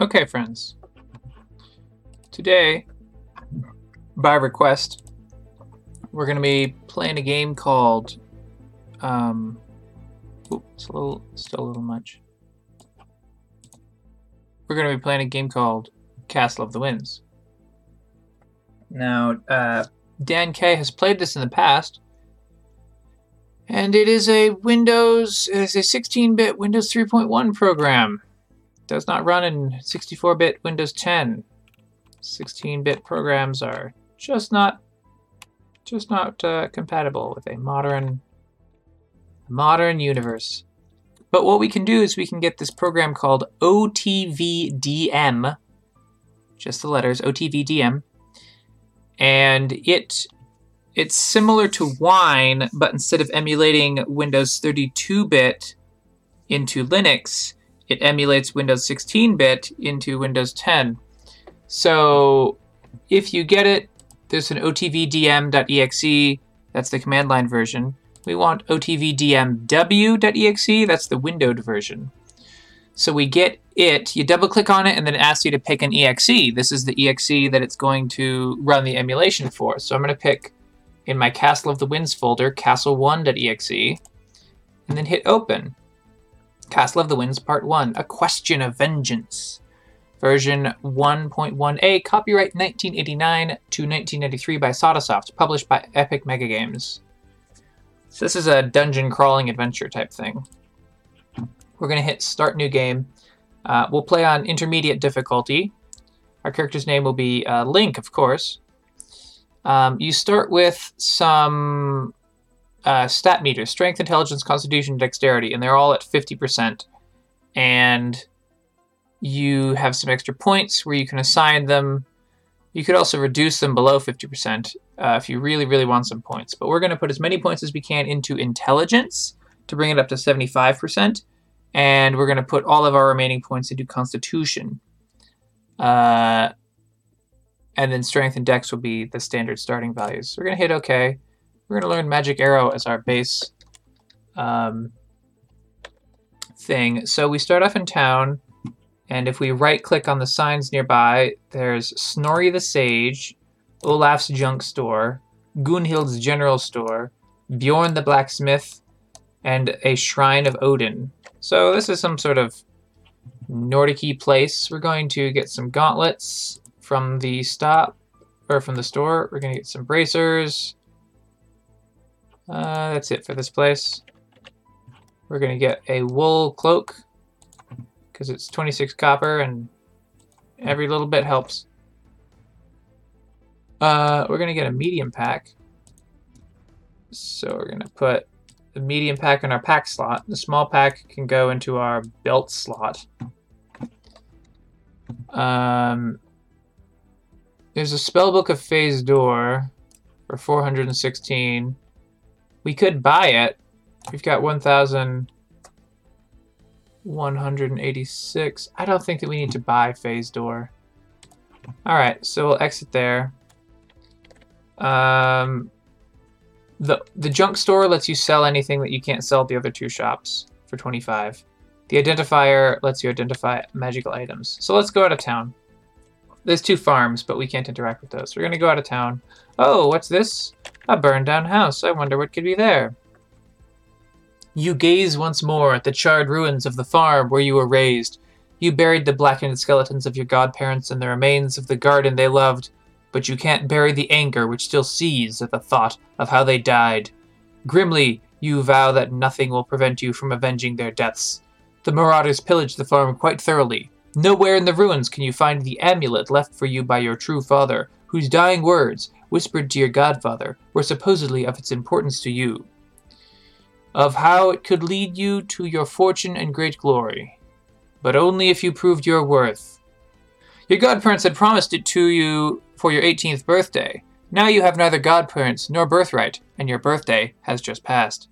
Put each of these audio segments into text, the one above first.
Okay, friends. Today, by request, we're going to be playing a game called. Um, it's a little, still a little much. We're going to be playing a game called Castle of the Winds. Now, uh, Dan K has played this in the past, and it is a Windows, it is a 16-bit Windows 3.1 program does not run in 64-bit Windows 10. 16-bit programs are just not just not uh, compatible with a modern modern universe. But what we can do is we can get this program called OTVDM, just the letters OTVDM, and it it's similar to Wine, but instead of emulating Windows 32-bit into Linux, it emulates Windows 16-bit into Windows 10. So if you get it, there's an otvdm.exe, that's the command line version. We want otvdmw.exe, that's the windowed version. So we get it, you double click on it, and then it asks you to pick an exe. This is the exe that it's going to run the emulation for. So I'm going to pick in my Castle of the Winds folder, castle1.exe, and then hit open. Castle of the Winds Part 1 A Question of Vengeance. Version 1.1a, copyright 1989 to 1993 by SaadaSoft, published by Epic Megagames. So this is a dungeon crawling adventure type thing. We're going to hit Start New Game. Uh, we'll play on intermediate difficulty. Our character's name will be uh, Link, of course. Um, you start with some uh, stat meters strength, intelligence, constitution, dexterity, and they're all at 50%. And you have some extra points where you can assign them. You could also reduce them below 50% uh, if you really, really want some points. But we're going to put as many points as we can into intelligence to bring it up to 75%. And we're going to put all of our remaining points into constitution. Uh, and then strength and dex will be the standard starting values. So we're going to hit OK. We're going to learn Magic Arrow as our base um, thing. So we start off in town, and if we right click on the signs nearby, there's Snorri the Sage, Olaf's Junk Store, Gunhild's General Store, Bjorn the Blacksmith, and a Shrine of Odin. So this is some sort of Nordic place. We're going to get some gauntlets from the stop, or from the store. We're going to get some bracers, uh, that's it for this place. We're going to get a wool cloak because it's 26 copper and every little bit helps. Uh, we're going to get a medium pack. So we're going to put the medium pack in our pack slot. The small pack can go into our belt slot. Um, there's a spellbook of Phase Door for 416. We could buy it. We've got 1,186. I don't think that we need to buy Phase Door. Alright, so we'll exit there. Um, the, the junk store lets you sell anything that you can't sell at the other two shops for 25. The identifier lets you identify magical items. So let's go out of town. There's two farms, but we can't interact with those. We're to go out of town. Oh, what's this? A burned down house. I wonder what could be there. You gaze once more at the charred ruins of the farm where you were raised. You buried the blackened skeletons of your godparents and the remains of the garden they loved, but you can't bury the anger which still seethes at the thought of how they died. Grimly, you vow that nothing will prevent you from avenging their deaths. The marauders pillaged the farm quite thoroughly. Nowhere in the ruins can you find the amulet left for you by your true father, whose dying words, whispered to your godfather, were supposedly of its importance to you, of how it could lead you to your fortune and great glory, but only if you proved your worth. Your godparents had promised it to you for your 18th birthday. Now you have neither godparents nor birthright, and your birthday has just passed.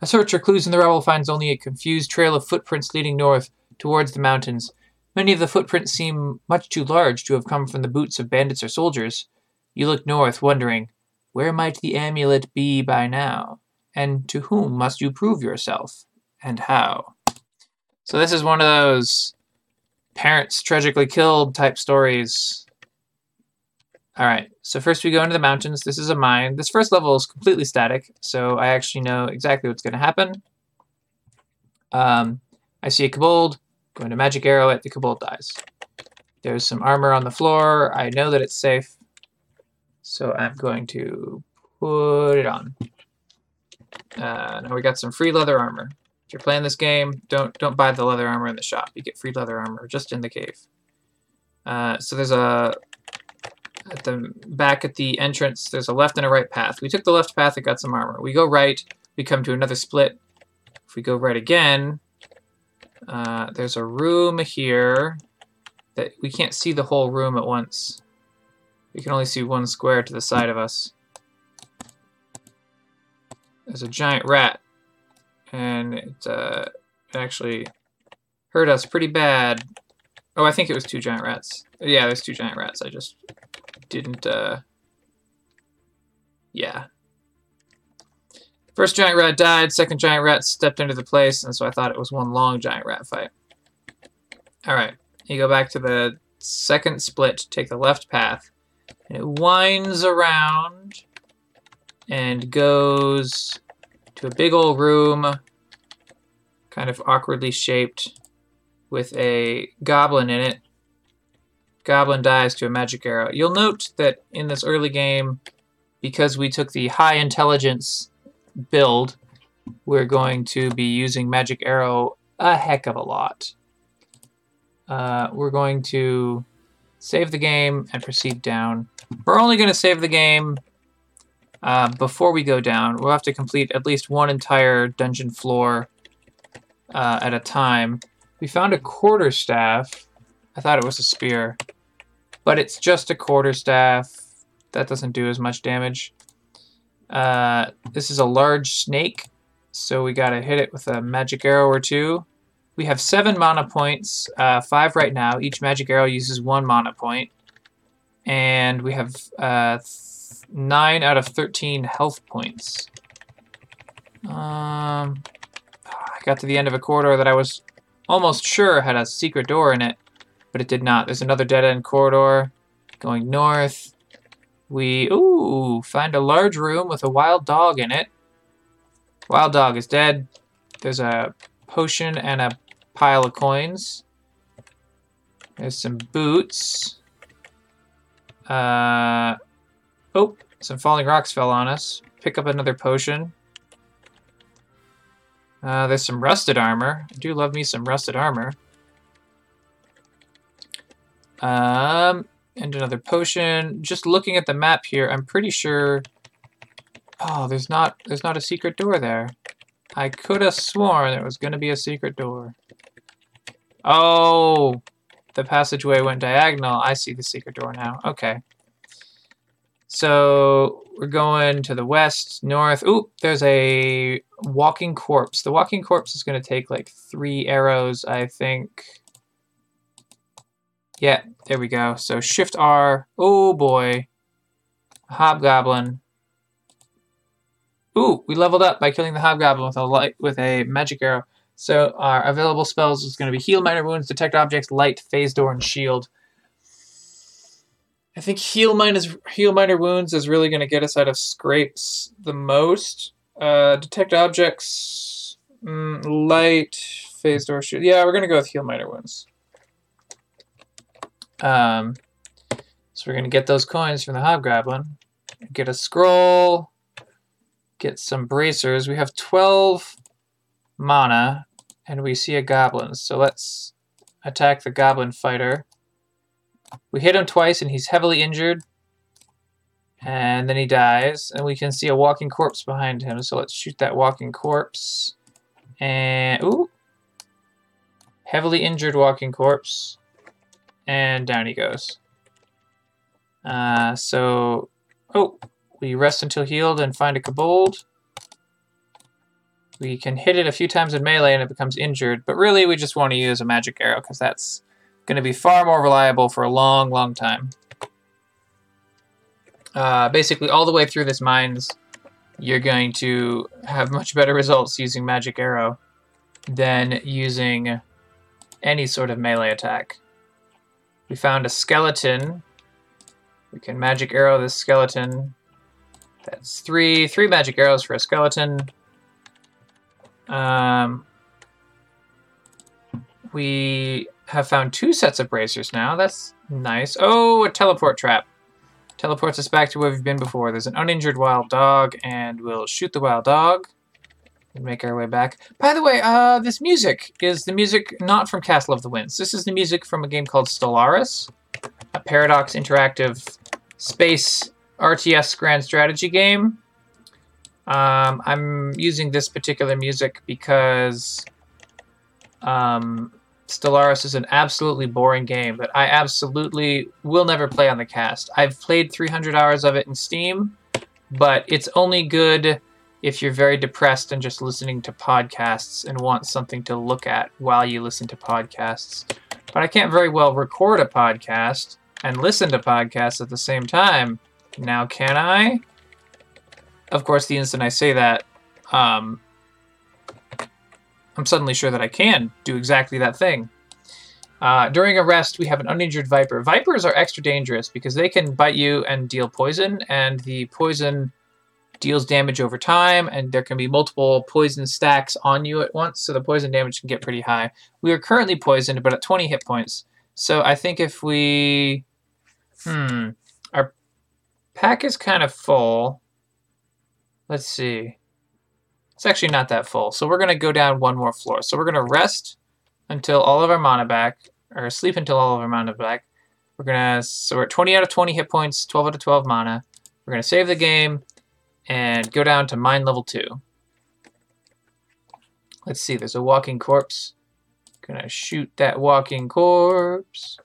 A search for clues in the rubble finds only a confused trail of footprints leading north towards the mountains. Many of the footprints seem much too large to have come from the boots of bandits or soldiers. You look north, wondering, where might the amulet be by now? And to whom must you prove yourself? And how? So this is one of those parents tragically killed type stories. All right, so first we go into the mountains. This is a mine. This first level is completely static, so I actually know exactly what's going to happen. Um, I see a kobold, going to magic arrow it, the kobold dies. There's some armor on the floor. I know that it's safe, so I'm going to put it on. Uh, now we got some free leather armor. If you're playing this game, don't don't buy the leather armor in the shop. You get free leather armor just in the cave. Uh, so there's a at the back at the entrance. There's a left and a right path. We took the left path and got some armor. We go right. We come to another split. If we go right again, uh, there's a room here that we can't see the whole room at once. We can only see one square to the side of us. There's a giant rat and it, uh, actually hurt us pretty bad. Oh, I think it was two giant rats. Yeah, there's two giant rats. I just didn't, uh... Yeah. First giant rat died, second giant rat stepped into the place, and so I thought it was one long giant rat fight. Alright, you go back to the second split, take the left path, and it winds around and goes to a big old room, kind of awkwardly shaped, with a goblin in it. Goblin dies to a magic arrow. You'll note that in this early game, because we took the high intelligence build, we're going to be using magic arrow a heck of a lot. Uh, we're going to save the game and proceed down. We're only going to save the game uh, before we go down, we'll have to complete at least one entire dungeon floor uh, at a time. We found a quarterstaff. I thought it was a spear. But it's just a quarterstaff. That doesn't do as much damage. Uh, this is a large snake, so we gotta hit it with a magic arrow or two. We have seven mana points, uh, five right now. Each magic arrow uses one mana point. And we have uh, 9 out of 13 health points. Um, I got to the end of a corridor that I was almost sure had a secret door in it, but it did not. There's another dead-end corridor going north. We, ooh, find a large room with a wild dog in it. Wild dog is dead. There's a potion and a pile of coins. There's some boots. Uh, oh, some falling rocks fell on us. Pick up another potion. Uh, there's some rusted armor. I do love me some rusted armor. Um, and another potion. Just looking at the map here, I'm pretty sure... Oh, there's not there's not a secret door there. I could have sworn there was to be a secret door. Oh, the passageway went diagonal. I see the secret door now. Okay. So we're going to the west, north. Ooh, there's a walking corpse. The walking corpse is going to take like three arrows, I think. Yeah, there we go. So shift R. Oh boy. Hobgoblin. Ooh, we leveled up by killing the hobgoblin with a light with a magic arrow. So our available spells is going to be heal minor wounds, detect objects, light, phase door, and shield. I think heal minus heal minor wounds is really going to get us out of scrapes the most. Uh, detect objects, mm, light, phase door shoot. Yeah, we're going to go with heal minor wounds. Um, so we're going to get those coins from the hobgoblin, get a scroll, get some bracers. We have 12 mana, and we see a goblin. So let's attack the goblin fighter. We hit him twice and he's heavily injured. And then he dies. And we can see a walking corpse behind him. So let's shoot that walking corpse. And, ooh. Heavily injured walking corpse. And down he goes. Uh, so, oh, we rest until healed and find a kobold. We can hit it a few times in melee and it becomes injured, but really we just want to use a magic arrow because that's going to be far more reliable for a long, long time. Uh, basically, all the way through this mines, you're going to have much better results using Magic Arrow than using any sort of melee attack. We found a skeleton. We can magic arrow this skeleton. That's three three magic arrows for a skeleton. Um, we have found two sets of bracers now. That's nice. Oh, a teleport trap. Teleports us back to where we've been before. There's an uninjured wild dog, and we'll shoot the wild dog and make our way back. By the way, uh, this music is the music not from Castle of the Winds. This is the music from a game called Stellaris, a Paradox Interactive space RTS grand strategy game. Um, I'm using this particular music because um, Stellaris is an absolutely boring game that I absolutely will never play on the cast. I've played 300 hours of it in Steam, but it's only good if you're very depressed and just listening to podcasts and want something to look at while you listen to podcasts. But I can't very well record a podcast and listen to podcasts at the same time. Now, can I? Of course, the instant I say that, um, I'm suddenly sure that I can do exactly that thing. Uh, during a rest, we have an uninjured viper. Vipers are extra dangerous because they can bite you and deal poison, and the poison deals damage over time, and there can be multiple poison stacks on you at once, so the poison damage can get pretty high. We are currently poisoned, but at 20 hit points. So I think if we... Hmm. Our pack is kind of full. Let's see. It's actually not that full. So we're going to go down one more floor. So we're going to rest until all of our mana back, or sleep until all of our mana back. We're going to, so we're at 20 out of 20 hit points, 12 out of 12 mana. We're going to save the game and go down to mine level 2. Let's see, there's a walking corpse. Gonna shoot that walking corpse.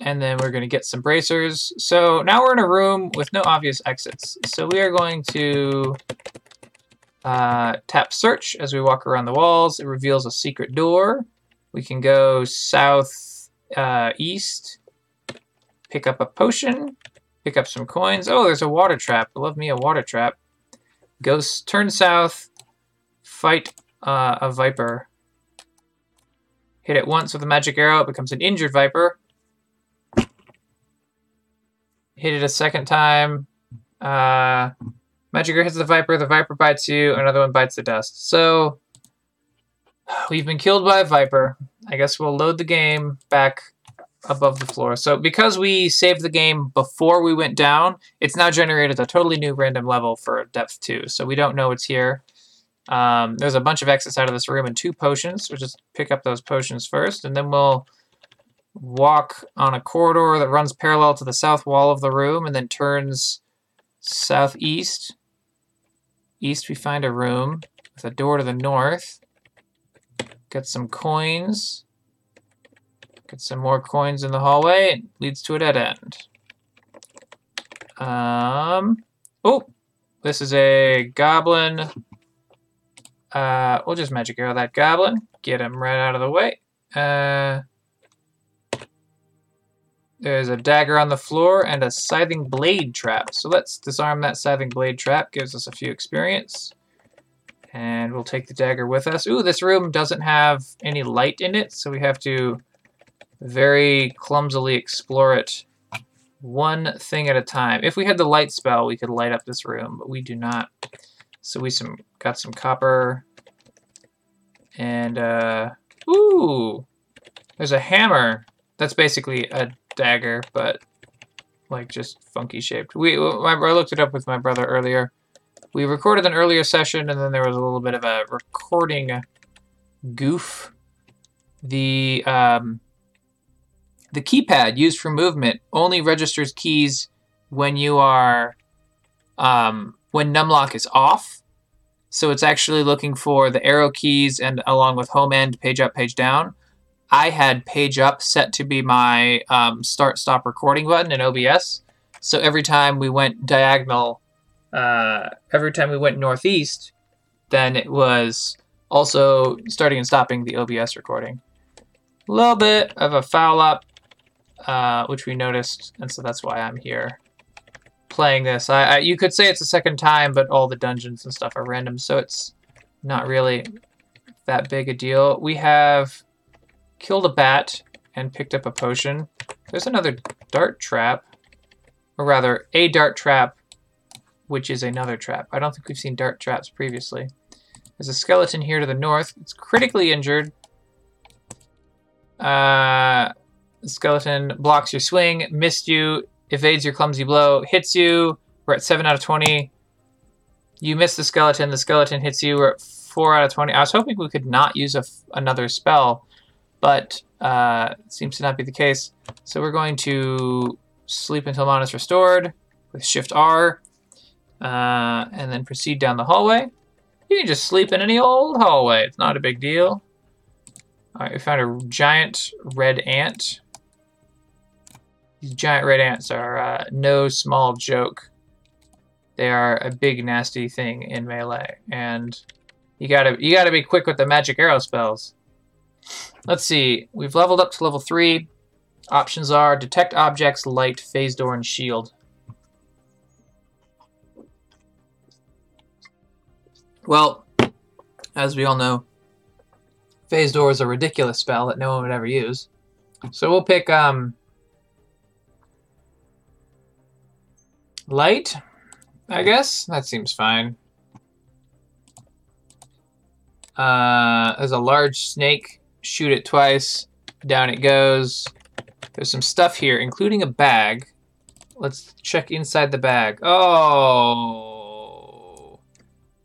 And then we're gonna get some bracers. So now we're in a room with no obvious exits. So we are going to uh, tap search as we walk around the walls. It reveals a secret door. We can go south uh, east, pick up a potion, pick up some coins. Oh, there's a water trap. Love me a water trap. Go turn south, fight uh, a viper. Hit it once with a magic arrow, it becomes an injured viper. Hit it a second time. Uh, Magic hits the Viper, the Viper bites you, another one bites the dust. So, we've been killed by a Viper. I guess we'll load the game back above the floor. So because we saved the game before we went down, it's now generated a totally new random level for depth 2. So we don't know it's here. Um, there's a bunch of exits out of this room and two potions. We'll just pick up those potions first, and then we'll walk on a corridor that runs parallel to the south wall of the room and then turns southeast East we find a room with a door to the north. Get some coins. Get some more coins in the hallway. It leads to a dead end. Um, oh, this is a goblin. Uh, we'll just magic arrow that goblin. Get him right out of the way. Uh, there's a dagger on the floor and a scything blade trap. So let's disarm that scything blade trap. Gives us a few experience. And we'll take the dagger with us. Ooh, this room doesn't have any light in it, so we have to very clumsily explore it one thing at a time. If we had the light spell, we could light up this room, but we do not. So we some got some copper. And, uh, ooh, there's a hammer. That's basically a dagger, but like just funky shaped. We I looked it up with my brother earlier. We recorded an earlier session, and then there was a little bit of a recording goof. The um, the keypad used for movement only registers keys when you are um, when numlock is off. So it's actually looking for the arrow keys and along with home end, page up, page down. I had page up set to be my um, start stop recording button in OBS. So every time we went diagonal, uh, every time we went northeast, then it was also starting and stopping the OBS recording. A little bit of a foul up, uh, which we noticed, and so that's why I'm here playing this. I, I, you could say it's a second time, but all the dungeons and stuff are random, so it's not really that big a deal. We have killed a bat and picked up a potion. There's another dart trap, or rather, a dart trap, which is another trap. I don't think we've seen dart traps previously. There's a skeleton here to the north. It's critically injured. Uh, the skeleton blocks your swing, missed you, evades your clumsy blow, hits you. We're at 7 out of 20. You miss the skeleton. The skeleton hits you. We're at 4 out of 20. I was hoping we could not use a, another spell, but uh, seems to not be the case. So we're going to sleep until mana is restored with Shift R, uh, and then proceed down the hallway. You can just sleep in any old hallway. It's not a big deal. All right, we found a giant red ant. These giant red ants are uh, no small joke. They are a big nasty thing in melee, and you gotta you gotta be quick with the magic arrow spells. Let's see. We've leveled up to level three. Options are detect objects, light, phase door, and shield. Well, as we all know, phase door is a ridiculous spell that no one would ever use. So we'll pick um light, I guess. That seems fine. Uh, there's a large snake. Shoot it twice. Down it goes. There's some stuff here, including a bag. Let's check inside the bag. Oh.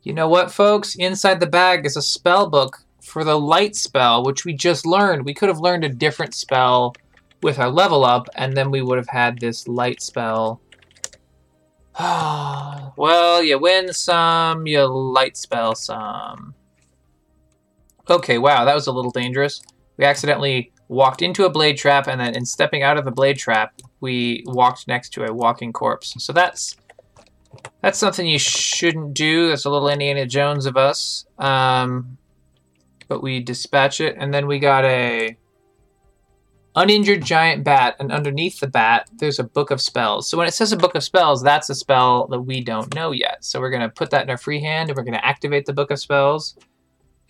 You know what, folks? Inside the bag is a spell book for the light spell, which we just learned. We could have learned a different spell with our level up, and then we would have had this light spell. well, you win some, you light spell some. Okay, wow, that was a little dangerous. We accidentally walked into a blade trap, and then in stepping out of the blade trap, we walked next to a walking corpse. So that's that's something you shouldn't do. That's a little Indiana Jones of us. Um, but we dispatch it, and then we got a uninjured giant bat, and underneath the bat, there's a book of spells. So when it says a book of spells, that's a spell that we don't know yet. So we're to put that in our free hand, and we're to activate the book of spells.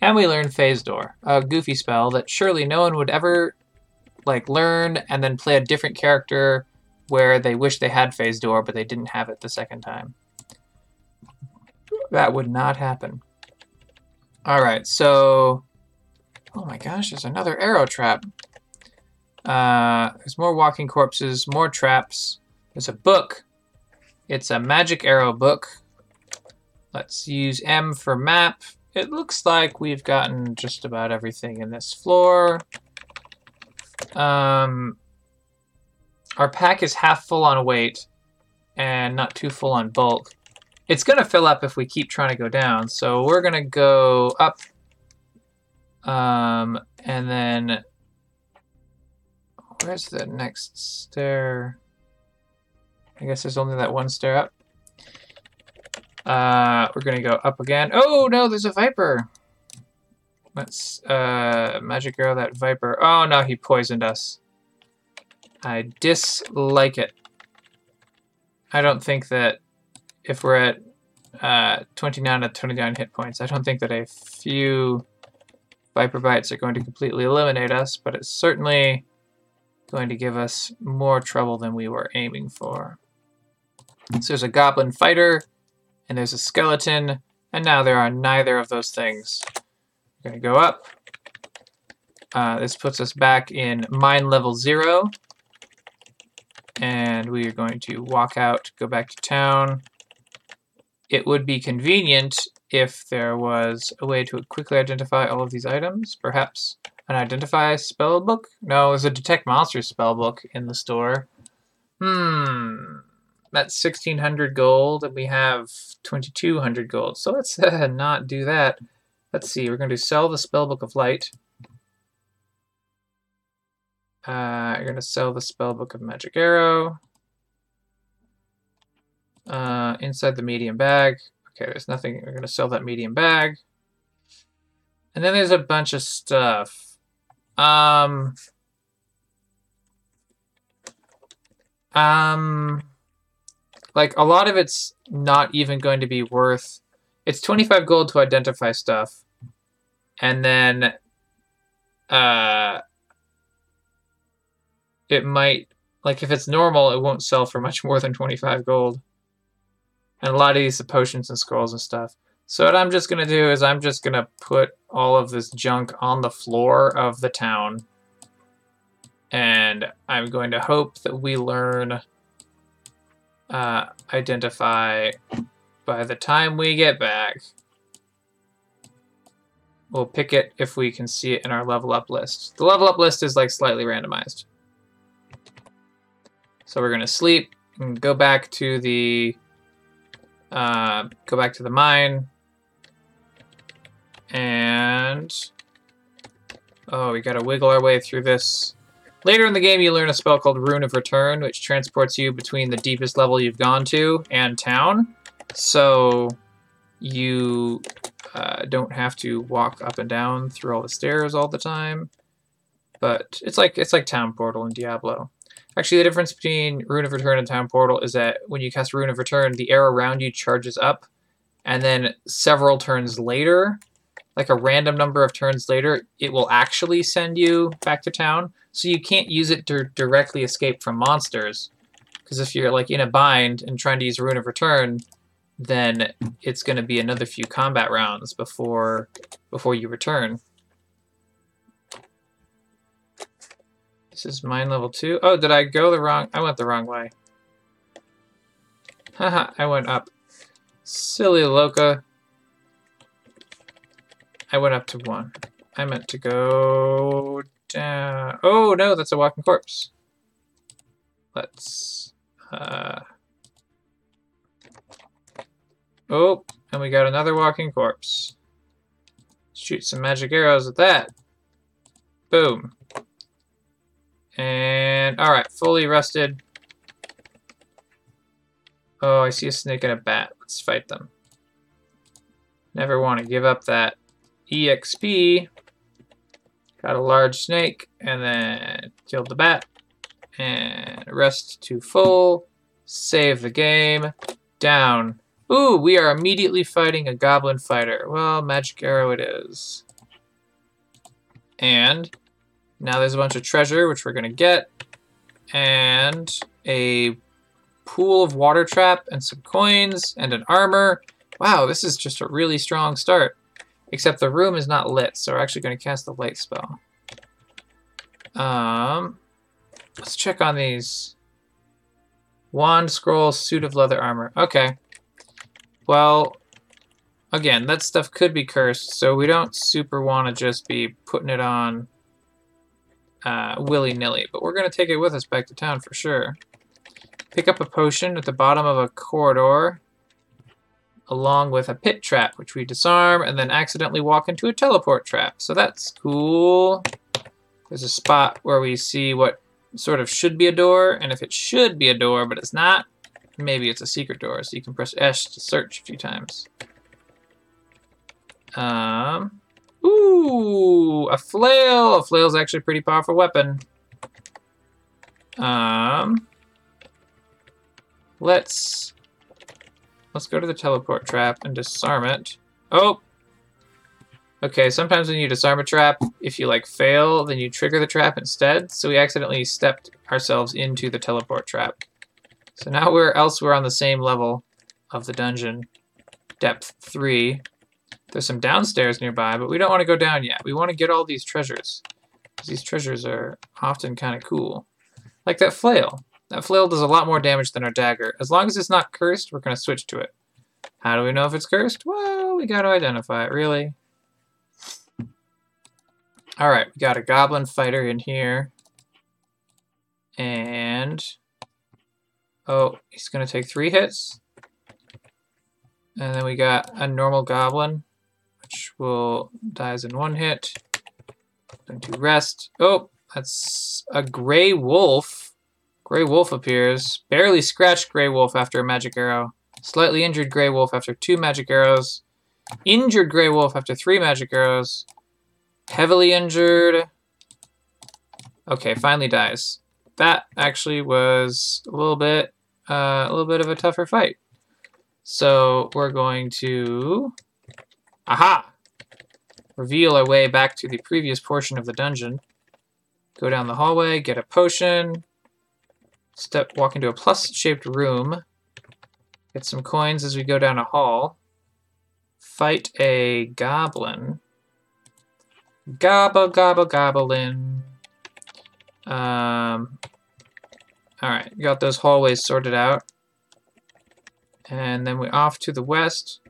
And we learn Phase Door, a goofy spell that surely no one would ever like learn and then play a different character where they wish they had Phase Door, but they didn't have it the second time. That would not happen. All right, so oh my gosh, there's another arrow trap. Uh, there's more walking corpses, more traps. There's a book. It's a magic arrow book. Let's use M for map. It looks like we've gotten just about everything in this floor. Um, our pack is half full on weight and not too full on bulk. It's going to fill up if we keep trying to go down, so we're going to go up um, and then where's the next stair? I guess there's only that one stair up. Uh, we're gonna go up again. Oh no, there's a viper. Let's uh, magic arrow that viper. Oh no, he poisoned us. I dislike it. I don't think that if we're at uh, 29 to 29 hit points, I don't think that a few viper bites are going to completely eliminate us, but it's certainly going to give us more trouble than we were aiming for. So there's a goblin fighter and there's a skeleton, and now there are neither of those things. We're going to go up. Uh, this puts us back in mine level 0. And we are going to walk out, go back to town. It would be convenient if there was a way to quickly identify all of these items. Perhaps an identify spell book? No, there's a detect monsters spell book in the store. Hmm that's 1600 gold and we have 2200 gold. So let's uh, not do that. Let's see, we're going to sell the Spellbook of Light. Uh, you're going to sell the Spellbook of Magic Arrow. Uh, inside the medium bag. Okay, there's nothing. We're going to sell that medium bag. And then there's a bunch of stuff. Um... Um... Like a lot of it's not even going to be worth. It's 25 gold to identify stuff, and then, uh, it might, like if it's normal, it won't sell for much more than 25 gold. And a lot of these potions and scrolls and stuff. So what I'm just to do is I'm just to put all of this junk on the floor of the town. And I'm going to hope that we learn uh, identify by the time we get back. We'll pick it if we can see it in our level up list. The level up list is like slightly randomized. So we're to sleep and go back to the uh, go back to the mine. And oh, we got to wiggle our way through this. Later in the game, you learn a spell called Rune of Return, which transports you between the deepest level you've gone to and town. So you uh, don't have to walk up and down through all the stairs all the time. But it's like it's like Town Portal in Diablo. Actually, the difference between Rune of Return and Town Portal is that when you cast Rune of Return, the air around you charges up, and then several turns later, like a random number of turns later, it will actually send you back to town. So you can't use it to directly escape from monsters. Because if you're like in a bind and trying to use Rune of Return, then it's going to be another few combat rounds before before you return. This is mine level 2. Oh, did I go the wrong... I went the wrong way. Haha, I went up. Silly Loca. I went up to 1. I meant to go down... Oh, no, that's a walking corpse. Let's... Uh... Oh, and we got another walking corpse. Shoot some magic arrows at that. Boom. And, alright, fully rested. Oh, I see a snake and a bat. Let's fight them. Never want to give up that EXP. Got a large snake, and then killed the bat. And rest to full. Save the game. Down. Ooh, we are immediately fighting a goblin fighter. Well, magic arrow it is. And now there's a bunch of treasure, which we're going to get. And a pool of water trap and some coins and an armor. Wow, this is just a really strong start. Except the room is not lit, so we're actually going to cast the light spell. Um, let's check on these. Wand, scroll, suit of leather armor. Okay. Well, again, that stuff could be cursed, so we don't super want to just be putting it on uh, willy-nilly. But we're going to take it with us back to town for sure. Pick up a potion at the bottom of a corridor along with a pit trap, which we disarm, and then accidentally walk into a teleport trap. So that's cool. There's a spot where we see what sort of should be a door, and if it should be a door, but it's not, Maybe it's a secret door, so you can press S to search a few times. Um, ooh, a flail. A flail's actually a pretty powerful weapon. Um, let's let's go to the teleport trap and disarm it. Oh, okay. Sometimes when you disarm a trap, if you like fail, then you trigger the trap instead. So we accidentally stepped ourselves into the teleport trap. So now we're elsewhere on the same level of the dungeon. Depth 3. There's some downstairs nearby, but we don't want to go down yet. We want to get all these treasures. These treasures are often kind of cool. Like that flail. That flail does a lot more damage than our dagger. As long as it's not cursed, we're going to switch to it. How do we know if it's cursed? Well, we got to identify it, really. Alright, we got a goblin fighter in here. And Oh, he's going to take three hits. And then we got a normal goblin, which will dies in one hit. Going to rest. Oh, that's a gray wolf. Gray wolf appears. Barely scratched gray wolf after a magic arrow. Slightly injured gray wolf after two magic arrows. Injured gray wolf after three magic arrows. Heavily injured. Okay, finally dies that actually was a little bit uh, a little bit of a tougher fight. So we're going to aha reveal our way back to the previous portion of the dungeon. Go down the hallway, get a potion. Step, walk into a plus-shaped room. Get some coins as we go down a hall. Fight a goblin. Gobble, gobble, goblin. Um, Alright, got those hallways sorted out. And then we're off to the west.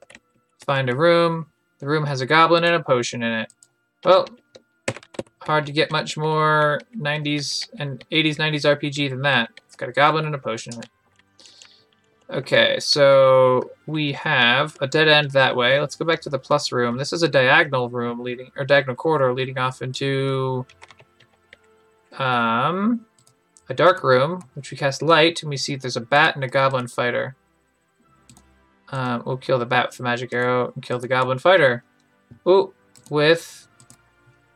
Find a room. The room has a goblin and a potion in it. Well, hard to get much more 90s and 80s, 90s RPG than that. It's got a goblin and a potion. Okay, so we have a dead end that way. Let's go back to the plus room. This is a diagonal room leading, or diagonal corridor leading off into um, a dark room, which we cast light, and we see there's a bat and a goblin fighter. Um, we'll kill the bat with the magic arrow and kill the goblin fighter. Ooh, with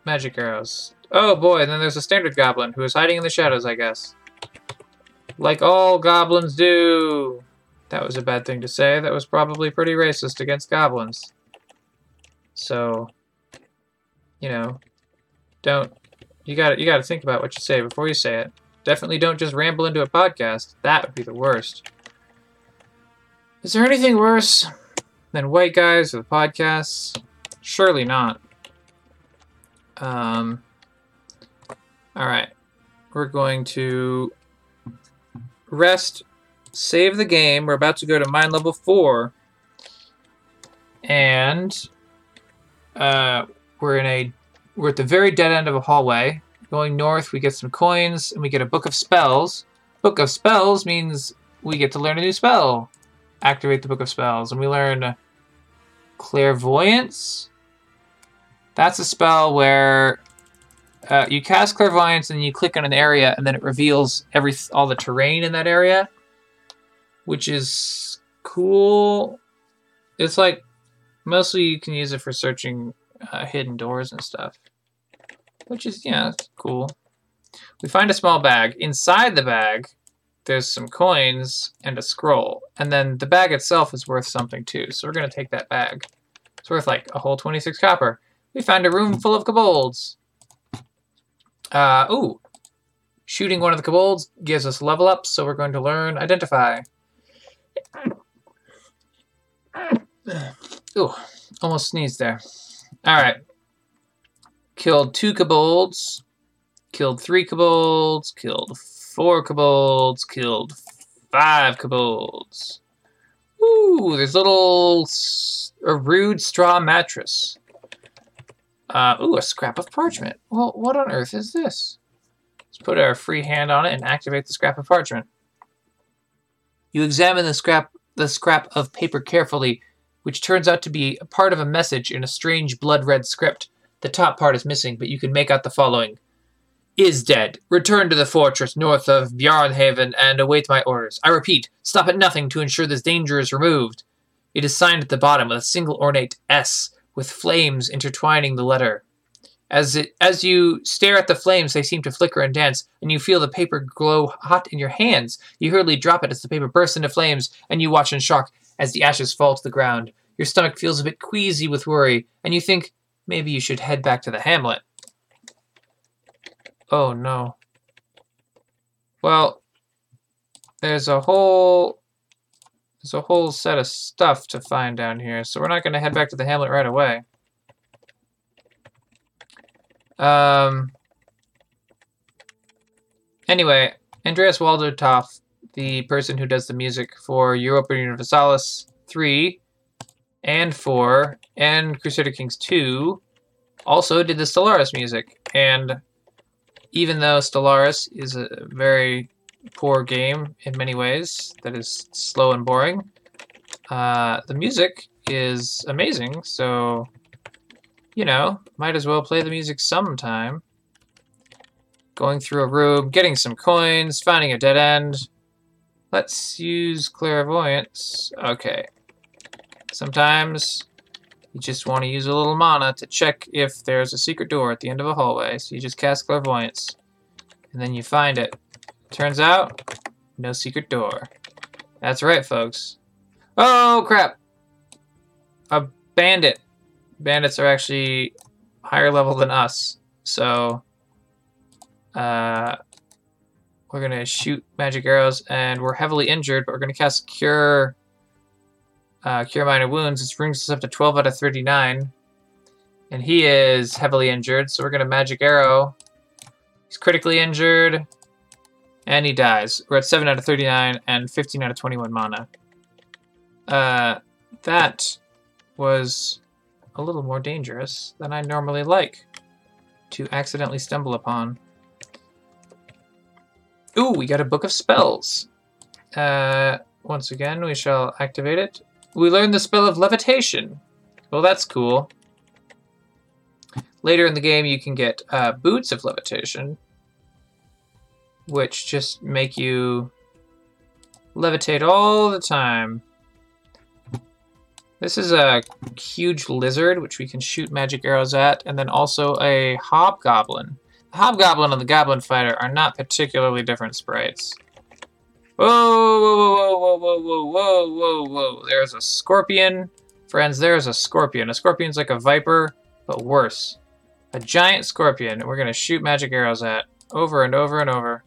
magic arrows. Oh boy, and then there's a standard goblin who is hiding in the shadows, I guess. Like all goblins do. That was a bad thing to say. That was probably pretty racist against goblins. So, you know, don't you got you got to think about what you say before you say it. Definitely don't just ramble into a podcast. That would be the worst. Is there anything worse than white guys with podcasts? Surely not. Um. All right, we're going to rest, save the game. We're about to go to mine level four, and uh, we're in a we're at the very dead end of a hallway. Going north, we get some coins, and we get a book of spells. Book of spells means we get to learn a new spell. Activate the book of spells, and we learn clairvoyance. That's a spell where uh, you cast clairvoyance and you click on an area, and then it reveals every all the terrain in that area, which is cool. It's like mostly you can use it for searching uh, hidden doors and stuff. Which is, yeah, cool. We find a small bag. Inside the bag, there's some coins and a scroll. And then the bag itself is worth something too. So we're going to take that bag. It's worth like a whole 26 copper. We found a room full of kobolds. Uh, ooh. Shooting one of the kobolds gives us level up, so we're going to learn Identify. Ooh, almost sneezed there. Alright. Killed two kobolds. Killed three kobolds. Killed four kobolds. Killed five kobolds. Ooh, there's little a rude straw mattress. Uh, ooh, a scrap of parchment. Well, what on earth is this? Let's put our free hand on it and activate the scrap of parchment. You examine the scrap the scrap of paper carefully which turns out to be part of a message in a strange blood red script. The top part is missing, but you can make out the following Is dead. Return to the fortress north of Bjarnhaven and await my orders. I repeat, stop at nothing to ensure this danger is removed. It is signed at the bottom with a single ornate S, with flames intertwining the letter. As it as you stare at the flames, they seem to flicker and dance, and you feel the paper glow hot in your hands. You hurriedly drop it as the paper bursts into flames, and you watch in shock as the ashes fall to the ground. Your stomach feels a bit queasy with worry, and you think maybe you should head back to the hamlet. Oh no. Well, there's a whole there's a whole set of stuff to find down here, so we're not going to head back to the hamlet right away. Um. Anyway, Andreas Waldetoft the person who does the music for Europa Universalis 3 and 4 and Crusader Kings 2 also did the Stellaris music. And even though Stellaris is a very poor game in many ways, that is slow and boring, uh, the music is amazing, so, you know, might as well play the music sometime. Going through a room, getting some coins, finding a dead end, Let's use clairvoyance. Okay. Sometimes you just want to use a little mana to check if there's a secret door at the end of a hallway. So you just cast clairvoyance. And then you find it. Turns out, no secret door. That's right, folks. Oh, crap! A bandit. Bandits are actually higher level than us. So, Uh, we're gonna shoot magic arrows, and we're heavily injured, but we're gonna cast Cure. Uh, cure minor wounds. This brings us up to 12 out of 39, and he is heavily injured. So we're gonna magic arrow. He's critically injured, and he dies. We're at 7 out of 39 and 15 out of 21 mana. Uh, that was a little more dangerous than I normally like to accidentally stumble upon. Ooh, we got a book of spells. Uh, once again, we shall activate it. We learned the spell of levitation. Well, that's cool. Later in the game, you can get uh, boots of levitation, which just make you levitate all the time. This is a huge lizard, which we can shoot magic arrows at, and then also a hobgoblin. The hobgoblin and the goblin fighter are not particularly different sprites. Whoa, whoa, whoa, whoa, whoa, whoa, whoa, whoa. There's a scorpion. Friends, there's a scorpion. A scorpion's like a viper, but worse. A giant scorpion we're going to shoot magic arrows at over and over and over.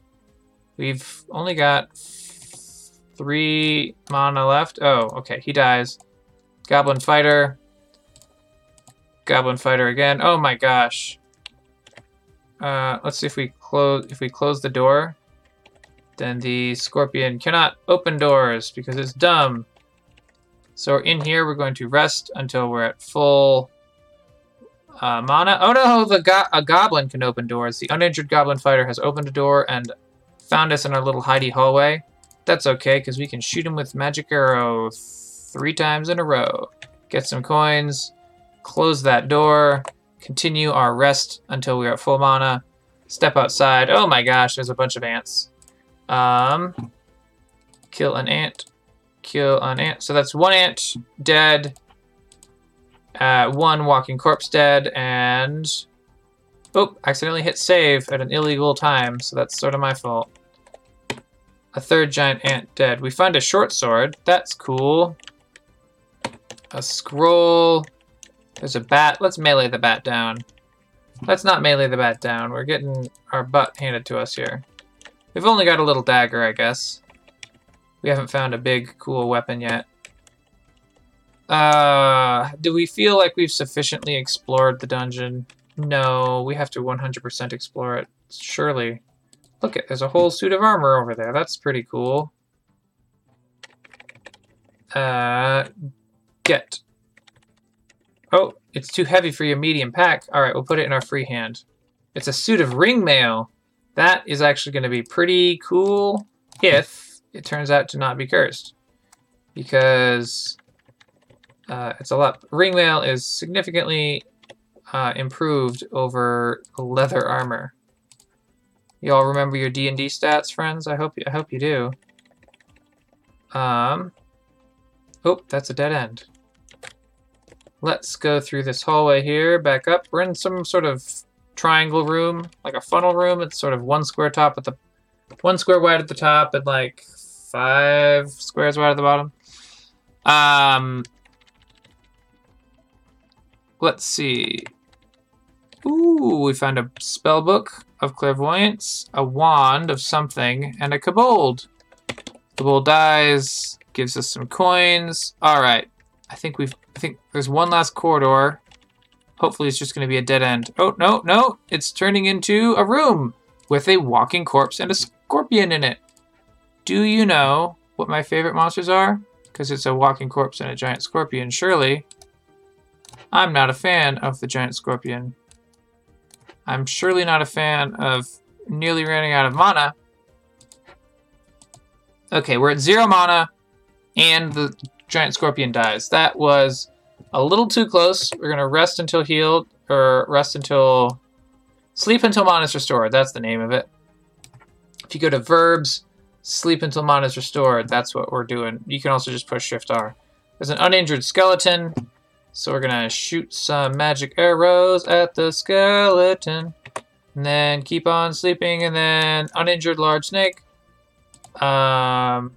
We've only got three mana left. Oh, okay, he dies. Goblin Fighter. Goblin Fighter again. Oh my gosh. Uh, let's see if we close if we close the door, then the scorpion cannot open doors because it's dumb. So we're in here we're going to rest until we're at full uh, mana. Oh no, the go a goblin can open doors. The uninjured goblin fighter has opened a door and found us in our little hidey hallway. That's okay because we can shoot him with magic arrow three times in a row. Get some coins, close that door, continue our rest until we're at full mana, step outside. Oh my gosh, there's a bunch of ants. Um, kill an ant, kill an ant. So that's one ant dead, uh, one walking corpse dead, and... Oh, accidentally hit save at an illegal time, so that's sort of my fault. A third giant ant dead. We find a short sword. That's cool. A scroll. There's a bat. Let's melee the bat down. Let's not melee the bat down. We're getting our butt handed to us here. We've only got a little dagger, I guess. We haven't found a big, cool weapon yet. Uh, do we feel like we've sufficiently explored the dungeon? No, we have to 100% explore it. Surely. Look, at there's a whole suit of armor over there. That's pretty cool. Uh, get. Oh, it's too heavy for your medium pack. All right, we'll put it in our free hand. It's a suit of ring mail. That is actually going to be pretty cool if it turns out to not be cursed. Because uh, it's a lot. Ring mail is significantly uh, improved over leather armor. You all remember your D&D stats, friends? I hope you, I hope you do. Um, oh, that's a dead end. Let's go through this hallway here, back up. We're in some sort of triangle room, like a funnel room. It's sort of one square top at the, one square wide at the top and like five squares wide at the bottom. Um, let's see. We found a spell book of clairvoyance, a wand of something, and a kobold. The kobold dies, gives us some coins. All right, I think we've. I think there's one last corridor. Hopefully, it's just going to be a dead end. Oh no, no! It's turning into a room with a walking corpse and a scorpion in it. Do you know what my favorite monsters are? Because it's a walking corpse and a giant scorpion. Surely, I'm not a fan of the giant scorpion. I'm surely not a fan of nearly running out of mana. Okay, we're at zero mana, and the giant scorpion dies. That was a little too close. We're to rest until healed, or rest until... Sleep until mana is restored. That's the name of it. If you go to verbs, sleep until mana is restored. That's what we're doing. You can also just push Shift R. There's an uninjured skeleton. So we're gonna shoot some magic arrows at the skeleton. And then keep on sleeping and then uninjured large snake. Um,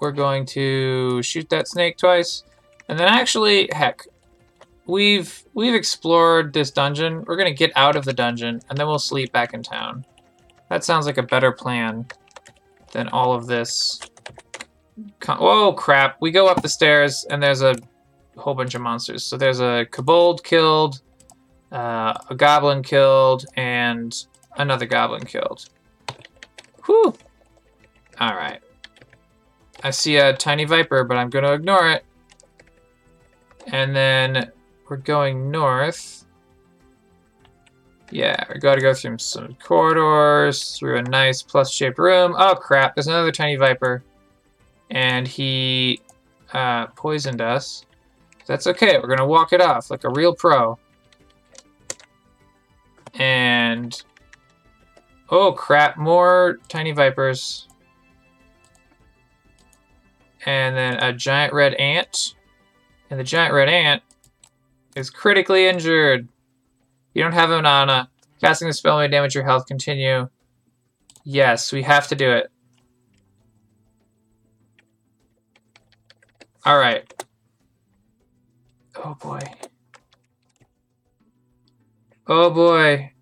we're going to shoot that snake twice. And then actually, heck, we've we've explored this dungeon. We're gonna get out of the dungeon and then we'll sleep back in town. That sounds like a better plan than all of this. Con Whoa, crap. We go up the stairs, and there's a whole bunch of monsters. So there's a kobold killed, uh, a goblin killed, and another goblin killed. Whew. Alright. I see a tiny viper, but I'm going to ignore it. And then we're going north. Yeah, we gotta go through some corridors, through a nice plus-shaped room. Oh crap, there's another tiny viper. And he uh, poisoned us. That's okay, we're gonna walk it off like a real pro. And... Oh crap, more tiny vipers. And then a giant red ant. And the giant red ant is critically injured. You don't have a mana. Casting the spell may damage your health. Continue. Yes, we have to do it. Alright. Oh boy. Oh boy.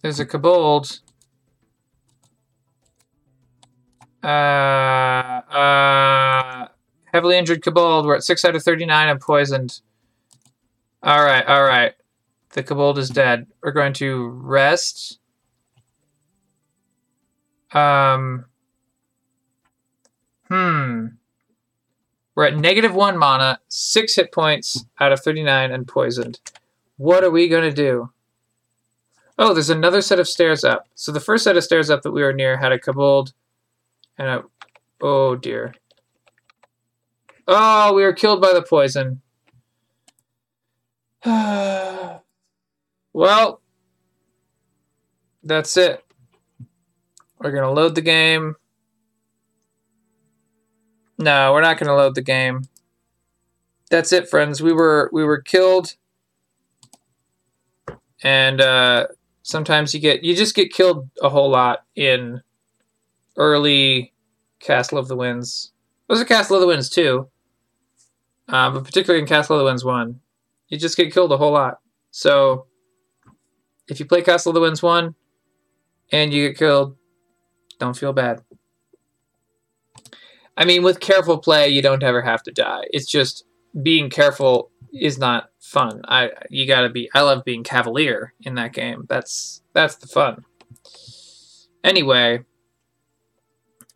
There's a kobold. Uh, uh, heavily injured kobold. We're at 6 out of 39 I'm poisoned. Alright, alright. The kobold is dead. We're going to rest. Um. Hmm. We're at negative one mana, six hit points out of 39, and poisoned. What are we going to do? Oh, there's another set of stairs up. So the first set of stairs up that we were near had a kobold and a... Oh, dear. Oh, we were killed by the poison. Well, that's it. We're going to load the game. No, we're not going to load the game. That's it, friends. We were we were killed. And uh, sometimes you get you just get killed a whole lot in early Castle of the Winds. It was a Castle of the Winds 2. Uh, but particularly in Castle of the Winds 1. You just get killed a whole lot. So if you play Castle of the Winds 1 and you get killed, don't feel bad. I mean, with careful play, you don't ever have to die. It's just being careful is not fun. I you gotta be. I love being cavalier in that game. That's that's the fun. Anyway,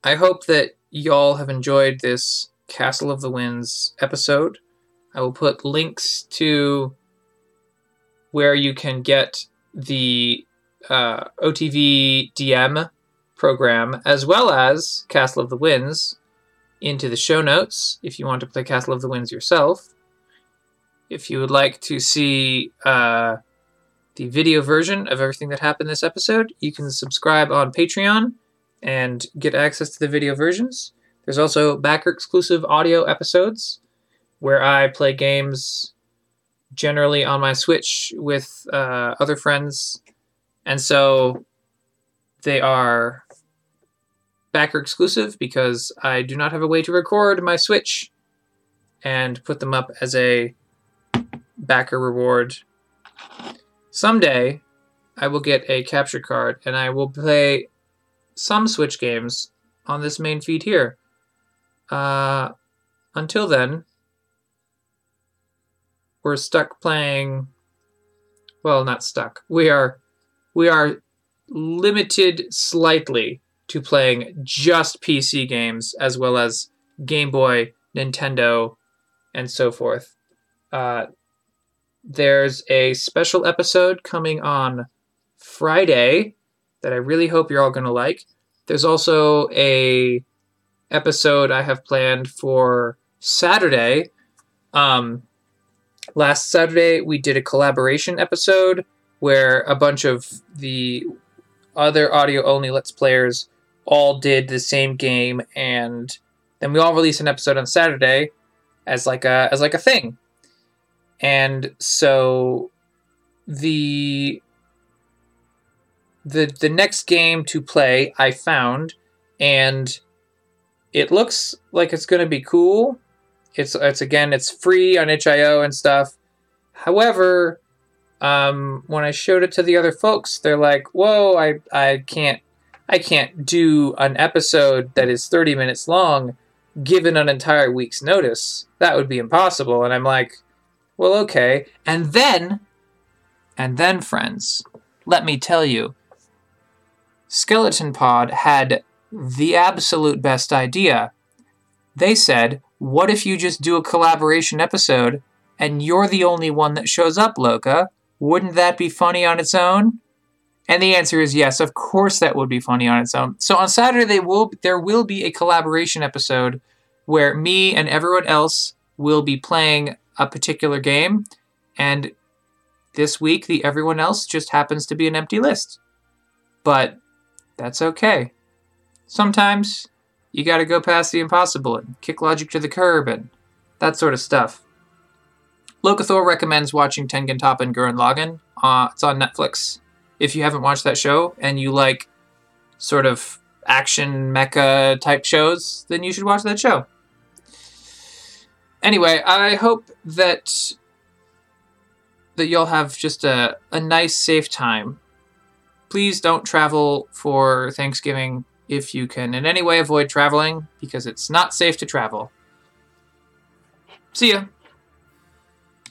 I hope that y'all have enjoyed this Castle of the Winds episode. I will put links to where you can get the uh, OTV DM program, as well as Castle of the Winds, into the show notes if you want to play Castle of the Winds yourself. If you would like to see uh, the video version of everything that happened this episode, you can subscribe on Patreon and get access to the video versions. There's also backer exclusive audio episodes where I play games generally on my Switch with uh, other friends, and so they are backer exclusive because I do not have a way to record my Switch and put them up as a backer reward. Someday, I will get a capture card and I will play some Switch games on this main feed here. Uh, until then, we're stuck playing well not stuck we are we are limited slightly to playing just pc games as well as game boy nintendo and so forth. Uh, there's a special episode coming on friday that i really hope you're all going to like. There's also a episode i have planned for saturday. Um, last Saturday we did a collaboration episode where a bunch of the other audio only Let's Players all did the same game and then we all released an episode on Saturday as like a as like a thing. And so the the the next game to play I found and it looks like it's going to be cool it's it's again it's free on itch.io and stuff. However, um, when I showed it to the other folks, they're like, "Whoa, I I can't I can't do an episode that is 30 minutes long given an entire week's notice. That would be impossible." And I'm like, "Well, okay." And then and then friends, let me tell you, Skeleton Pod had the absolute best idea. They said, "What if you just do a collaboration episode and you're the only one that shows up, Loka?" Wouldn't that be funny on its own? And the answer is yes. Of course, that would be funny on its own. So on Saturday, they will there will be a collaboration episode where me and everyone else will be playing a particular game, and this week the everyone else just happens to be an empty list. But that's okay. Sometimes you got to go past the impossible and kick logic to the curb and that sort of stuff. Locathor recommends watching Tengen Toppa and Gurren Lagann. Uh, it's on Netflix. If you haven't watched that show and you like sort of action mecha type shows, then you should watch that show. Anyway, I hope that that you'll have just a, a nice safe time. Please don't travel for Thanksgiving if you can in any way avoid traveling because it's not safe to travel. See ya.